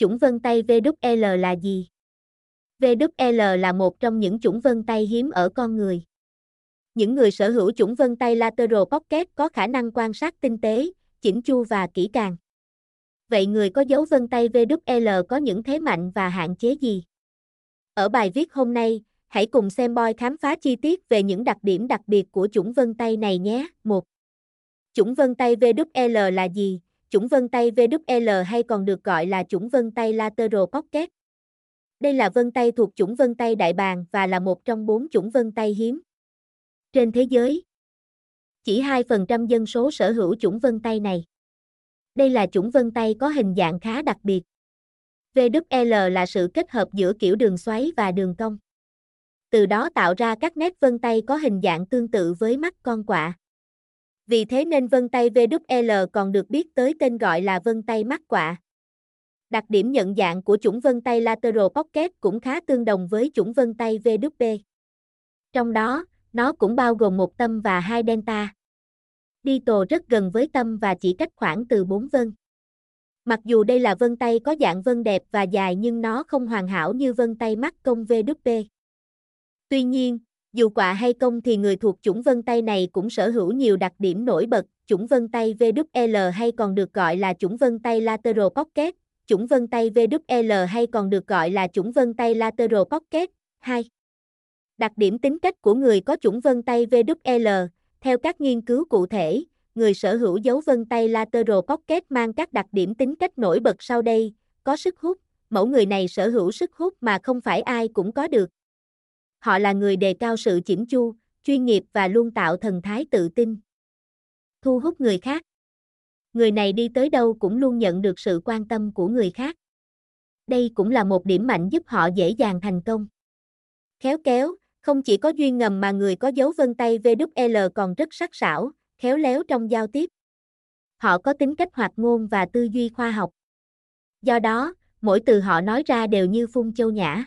Chủng vân tay VWL là gì? VWL là một trong những chủng vân tay hiếm ở con người. Những người sở hữu chủng vân tay lateral pocket có khả năng quan sát tinh tế, chỉnh chu và kỹ càng. Vậy người có dấu vân tay VWL có những thế mạnh và hạn chế gì? Ở bài viết hôm nay, hãy cùng xem boy khám phá chi tiết về những đặc điểm đặc biệt của chủng vân tay này nhé. 1. Chủng vân tay VWL là gì? Chủng vân tay VWL hay còn được gọi là chủng vân tay lateral pocket. Đây là vân tay thuộc chủng vân tay đại bàng và là một trong bốn chủng vân tay hiếm. Trên thế giới, chỉ 2% dân số sở hữu chủng vân tay này. Đây là chủng vân tay có hình dạng khá đặc biệt. VWL là sự kết hợp giữa kiểu đường xoáy và đường cong. Từ đó tạo ra các nét vân tay có hình dạng tương tự với mắt con quạ. Vì thế nên vân tay VWL e còn được biết tới tên gọi là vân tay mắt quạ. Đặc điểm nhận dạng của chủng vân tay lateral pocket cũng khá tương đồng với chủng vân tay VWP. Trong đó, nó cũng bao gồm một tâm và hai delta. Đi tồ rất gần với tâm và chỉ cách khoảng từ 4 vân. Mặc dù đây là vân tay có dạng vân đẹp và dài nhưng nó không hoàn hảo như vân tay mắt công VWP. Tuy nhiên, dù quạ hay công thì người thuộc chủng vân tay này cũng sở hữu nhiều đặc điểm nổi bật, chủng vân tay VWL hay còn được gọi là chủng vân tay lateral pocket, chủng vân tay VWL hay còn được gọi là chủng vân tay lateral pocket. 2. Đặc điểm tính cách của người có chủng vân tay VWL, theo các nghiên cứu cụ thể, người sở hữu dấu vân tay lateral pocket mang các đặc điểm tính cách nổi bật sau đây, có sức hút, mẫu người này sở hữu sức hút mà không phải ai cũng có được. Họ là người đề cao sự chỉnh chu, chuyên nghiệp và luôn tạo thần thái tự tin. Thu hút người khác. Người này đi tới đâu cũng luôn nhận được sự quan tâm của người khác. Đây cũng là một điểm mạnh giúp họ dễ dàng thành công. Khéo kéo, không chỉ có duyên ngầm mà người có dấu vân tay VWL e còn rất sắc sảo, khéo léo trong giao tiếp. Họ có tính cách hoạt ngôn và tư duy khoa học. Do đó, mỗi từ họ nói ra đều như phun châu nhã.